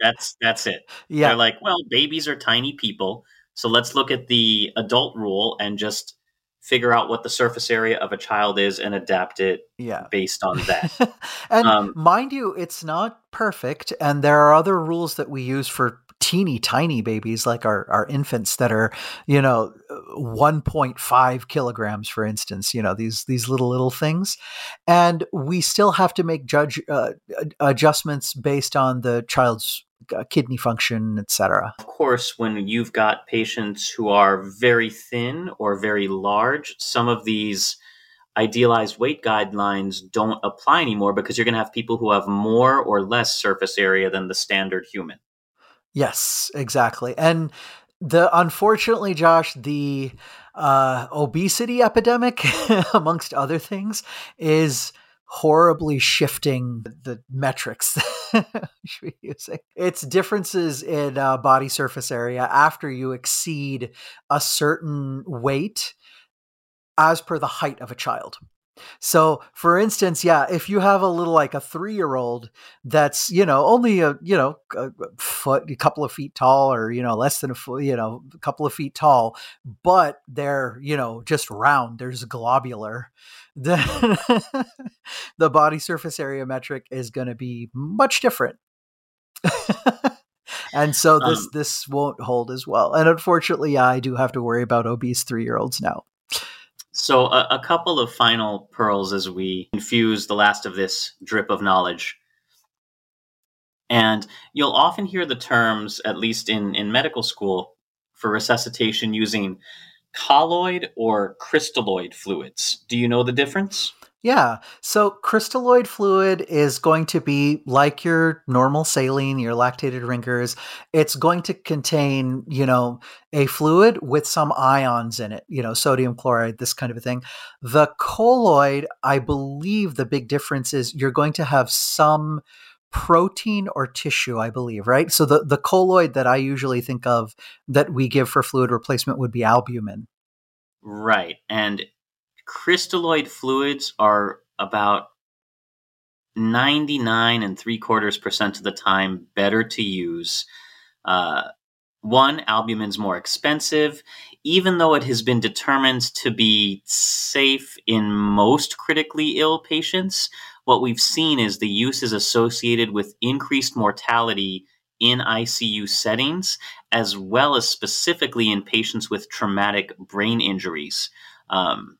that's that's it. Yeah. They're like, well, babies are tiny people, so let's look at the adult rule and just figure out what the surface area of a child is and adapt it yeah. based on that. and um, mind you, it's not perfect. And there are other rules that we use for teeny tiny babies like our, our infants that are you know 1.5 kilograms for instance you know these these little little things and we still have to make judge uh, adjustments based on the child's uh, kidney function, etc. Of course, when you've got patients who are very thin or very large, some of these idealized weight guidelines don't apply anymore because you're going to have people who have more or less surface area than the standard human. Yes, exactly. And the unfortunately, Josh, the uh, obesity epidemic, amongst other things, is horribly shifting the metrics should. It's differences in uh, body surface area after you exceed a certain weight as per the height of a child. So, for instance, yeah, if you have a little like a three year old that's, you know, only a, you know, a foot, a couple of feet tall or, you know, less than a foot, you know, a couple of feet tall, but they're, you know, just round, there's globular, then the body surface area metric is going to be much different. and so this um, this won't hold as well. And unfortunately, I do have to worry about obese three year olds now. So, a, a, couple of final pearls as we infuse the last of this drip of knowledge. And you'll often hear the terms, at least in, in medical school, for resuscitation using colloid or crystalloid fluids. Do you know the difference? Yeah. So crystalloid fluid is going to be like your normal saline, your lactated Ringers. It's going to contain, you know, a fluid with some ions in it, you know, sodium chloride, this kind of a thing. The colloid, I believe the big difference is you're going to have some protein or tissue, I believe, right? So the, the colloid that I usually think of that we give for fluid replacement would be albumin. Right. And crystalloid fluids are about 99 and three quarters percent of the time better to use. Uh, one, albumin's more expensive, even though it has been determined to be safe in most critically ill patients. What we've seen is the use is associated with increased mortality in ICU settings, as well as specifically in patients with traumatic brain injuries. Um,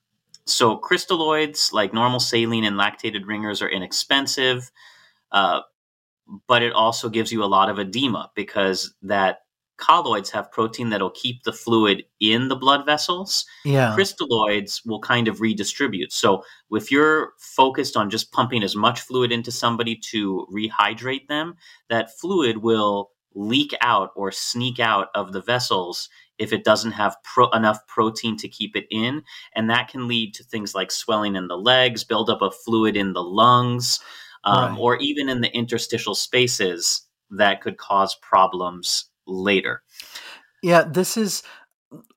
so crystalloids like normal saline and lactated ringers are inexpensive, uh, but it also gives you a lot of edema because that colloids have protein that'll keep the fluid in the blood vessels. Yeah. Crystalloids will kind of redistribute. So if you're focused on just pumping as much fluid into somebody to rehydrate them, that fluid will leak out or sneak out of the vessels if it doesn't have pro- enough protein to keep it in. And that can lead to things like swelling in the legs, buildup of fluid in the lungs, um, Right. or even in the interstitial spaces that could cause problems later. Yeah, this is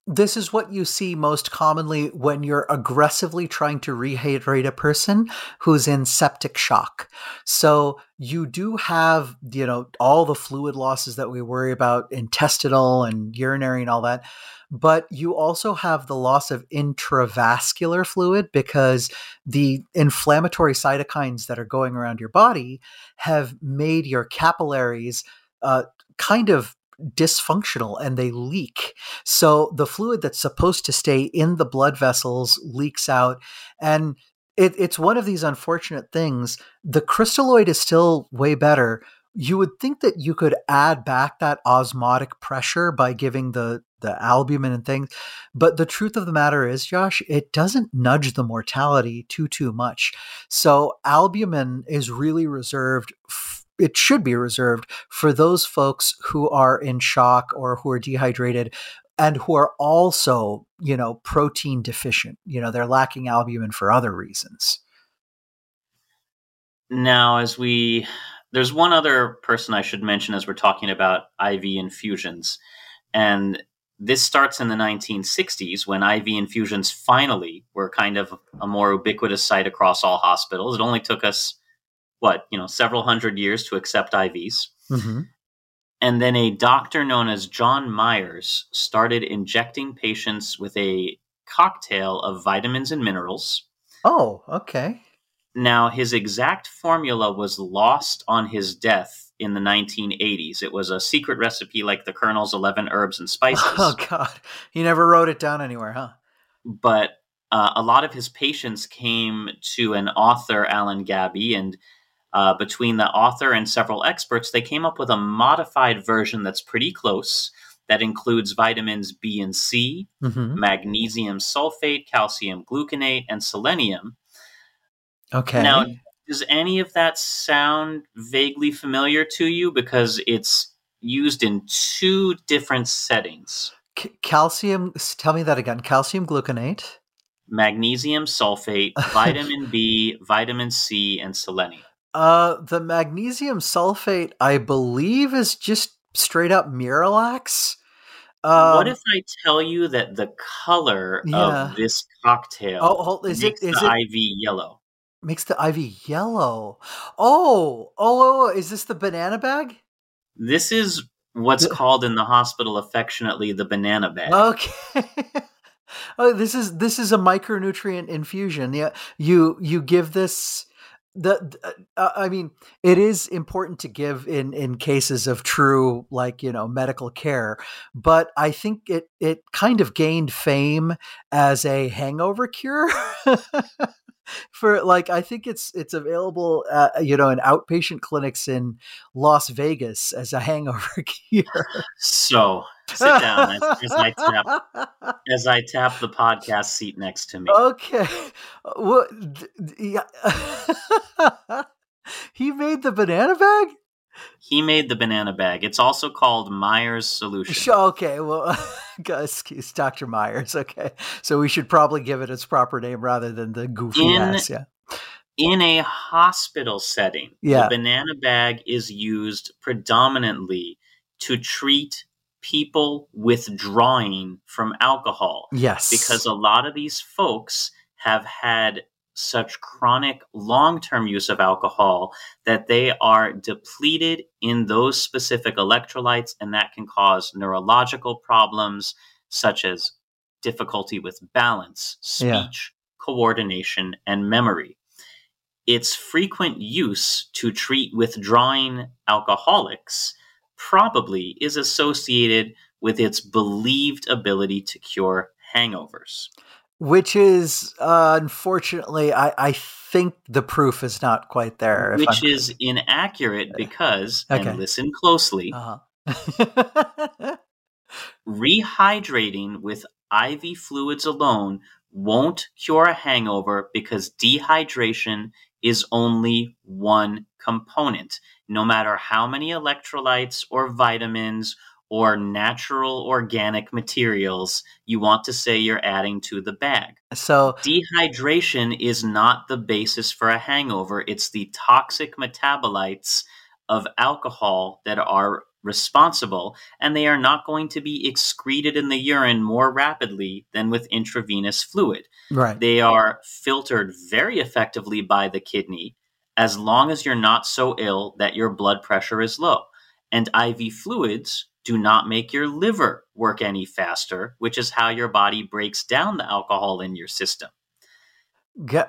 this is what you see most commonly when you're aggressively trying to rehydrate a person who's in septic shock. So you do have, you know, all the fluid losses that we worry about, intestinal and urinary and all that. But you also have the loss of intravascular fluid because the inflammatory cytokines that are going around your body have made your capillaries uh, kind of dysfunctional and they leak. So the fluid that's supposed to stay in the blood vessels leaks out. And it, it's one of these unfortunate things. The crystalloid is still way better. You would think that you could add back that osmotic pressure by giving the the albumin and things. But the truth of the matter is, Josh, it doesn't nudge the mortality too too much. So albumin is really reserved it should be reserved for those folks who are in shock or who are dehydrated and who are also, you know, protein deficient. You know, they're lacking albumin for other reasons. Now, as we, there's one other person I should mention as we're talking about IV infusions. And this starts in the 1960s when IV infusions finally were kind of a more ubiquitous sight across all hospitals. It only took us, what, you know, several hundred years to accept IVs. Mm-hmm. And then a doctor known as John Myers started injecting patients with a cocktail of vitamins and minerals. Oh, okay. Now, his exact formula was lost on his death in the 1980s. It was a secret recipe like the Colonel's 11 herbs and spices. Oh God, he never wrote it down anywhere, huh? but uh, a lot of his patients came to an author, Alan Gaby, and uh, between the author and several experts, they came up with a modified version that's pretty close. That includes vitamins B and C, Mm-hmm. magnesium sulfate, calcium gluconate, and selenium. Okay. Now, does any of that sound vaguely familiar to you? Because it's used in two different settings C- calcium. Tell me that again. Calcium gluconate. magnesium sulfate, vitamin B, vitamin C, and selenium. Uh, the magnesium sulfate, I believe, is just straight up Miralax. Um, what if I tell you that the color Yeah. of this cocktail Oh, hold- is it- makes is the it- IV yellow? makes the IV yellow? Oh, oh, oh, is this the banana bag? This is what's The- called in the hospital affectionately the banana bag. Okay. oh, this is this is a micronutrient infusion. Yeah, you you give this the uh, I mean, it is important to give in in cases of true like you know medical care, but I think it it kind of gained fame as a hangover cure. For like, I think it's it's available, uh, you know, in outpatient clinics in Las Vegas as a hangover cure. So sit down as, as I tap as I tap the podcast seat next to me. Okay. D- Yeah. he made the banana bag. He made the banana bag. It's also called Myers Solution. Sure, okay. Well, excuse Dr. Myers. Okay. So we should probably give it its proper name rather than the goofy In- ass. Yeah. in a hospital setting, Yeah. the banana bag is used predominantly to treat people withdrawing from alcohol Yes. because a lot of these folks have had such chronic long-term use of alcohol that they are depleted in those specific electrolytes and that can cause neurological problems such as difficulty with balance, Yeah. speech, coordination, and memory. Its frequent use to treat withdrawing alcoholics probably is associated with its believed ability to cure hangovers. Which is uh, unfortunately, I, I think the proof is not quite there. Which is inaccurate because, okay. and listen closely, uh-huh. rehydrating with IV fluids alone won't cure a hangover because dehydration is only one component. No matter how many electrolytes or vitamins or natural organic materials you want to say you're adding to the bag. So, dehydration is not the basis for a hangover, it's the toxic metabolites of alcohol that are responsible, and they are not going to be excreted in the urine more rapidly than with intravenous fluid. Right. They are filtered very effectively by the kidney as long as you're not so ill that your blood pressure is low. And IV fluids do not make your liver work any faster, which is how your body breaks down the alcohol in your system.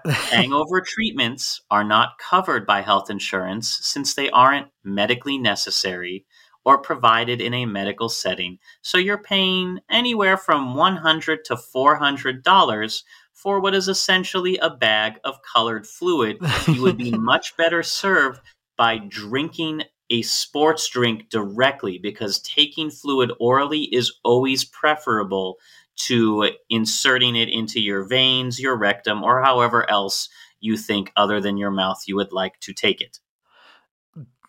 Hangover treatments are not covered by health insurance since they aren't medically necessary or provided in a medical setting. So you're paying anywhere from $100 to $400 for what is essentially a bag of colored fluid. You would be much better served by drinking a sports drink directly because taking fluid orally is always preferable to inserting it into your veins, your rectum, or however else you think other than your mouth you would like to take it.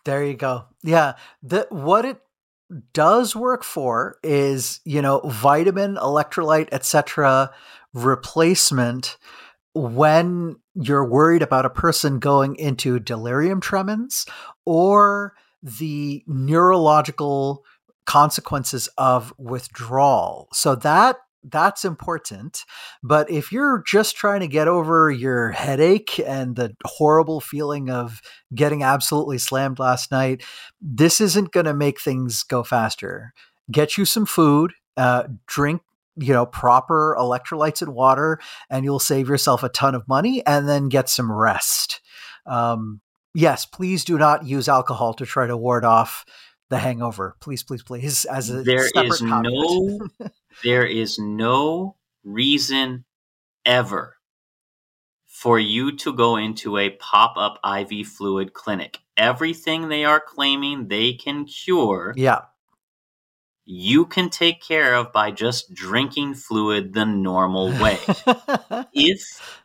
There you go. Yeah, the what it does work for is, you know, vitamin, electrolyte, etc. replacement when you're worried about a person going into delirium tremens or the neurological consequences of withdrawal. So that that's important. But if you're just trying to get over your headache and the horrible feeling of getting absolutely slammed last night, this isn't going to make things go faster. Get you some food, uh, drink you know proper electrolytes and water and you'll save yourself a ton of money and then get some rest um, yes, please do not use alcohol to try to ward off the hangover. Please, please, please. As a there is no, there is no reason ever for you to go into a pop-up IV fluid clinic. Everything they are claiming they can cure. Yeah you can take care of by just drinking fluid the normal way. if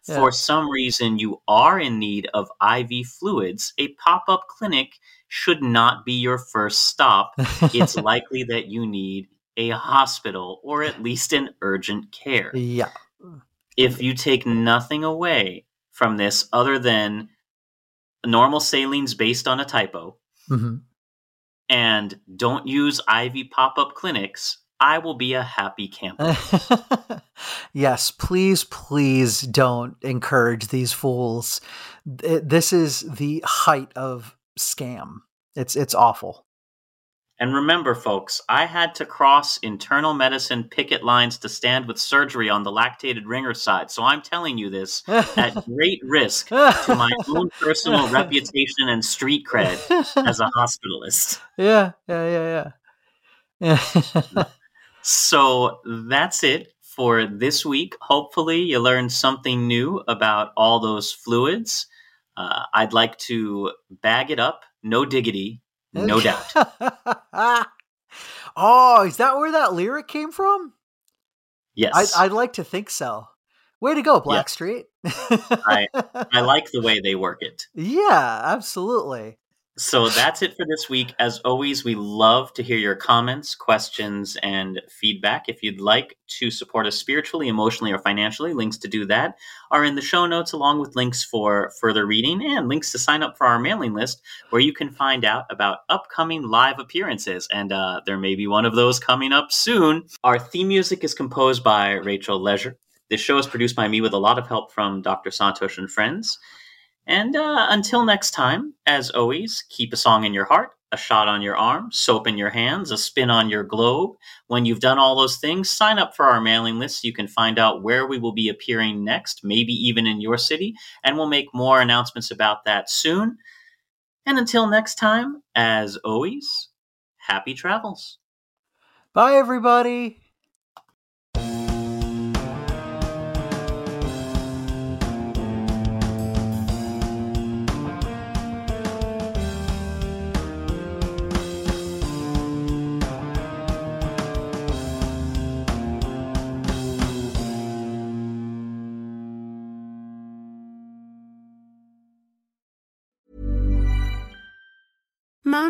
yeah. for some reason you are in need of IV fluids, a pop up clinic should not be your first stop. it's likely that you need a hospital or at least an urgent care. Yeah. If you take nothing away from this other than normal salines based on a typo, mm-hmm and don't use IV pop up clinics, I will be a happy camper. yes, please, please don't encourage these fools. This is the height of scam. It's it's awful. And remember, folks, I had to cross internal medicine picket lines to stand with surgery on the lactated ringer side. So I'm telling you this at great risk to my own personal reputation and street cred as a hospitalist. Yeah, yeah, yeah, yeah. so that's it for this week. Hopefully, you learned something new about all those fluids. Uh, I'd like to bag it up, no diggity, no doubt. oh, is that where that lyric came from? Yes. I, would like to think so. Way to go, Blackstreet. I, I like the way they work it. Yeah, absolutely. So that's it for this week. As always, we love to hear your comments, questions, and feedback. If you'd like to support us spiritually, emotionally, or financially, links to do that are in the show notes, along with links for further reading and links to sign up for our mailing list, where you can find out about upcoming live appearances. And uh, there may be one of those coming up soon. Our theme music is composed by Rachel Leisure. This show is produced by me with a lot of help from Dr. Santhosh and friends. And uh, until next time, as always, keep a song in your heart, a shot on your arm, soap in your hands, a spin on your globe. When you've done all those things, sign up for our mailing list. You can find out where we will be appearing next, maybe even in your city, and we'll make more announcements about that soon. And until next time, as always, happy travels. Bye, everybody.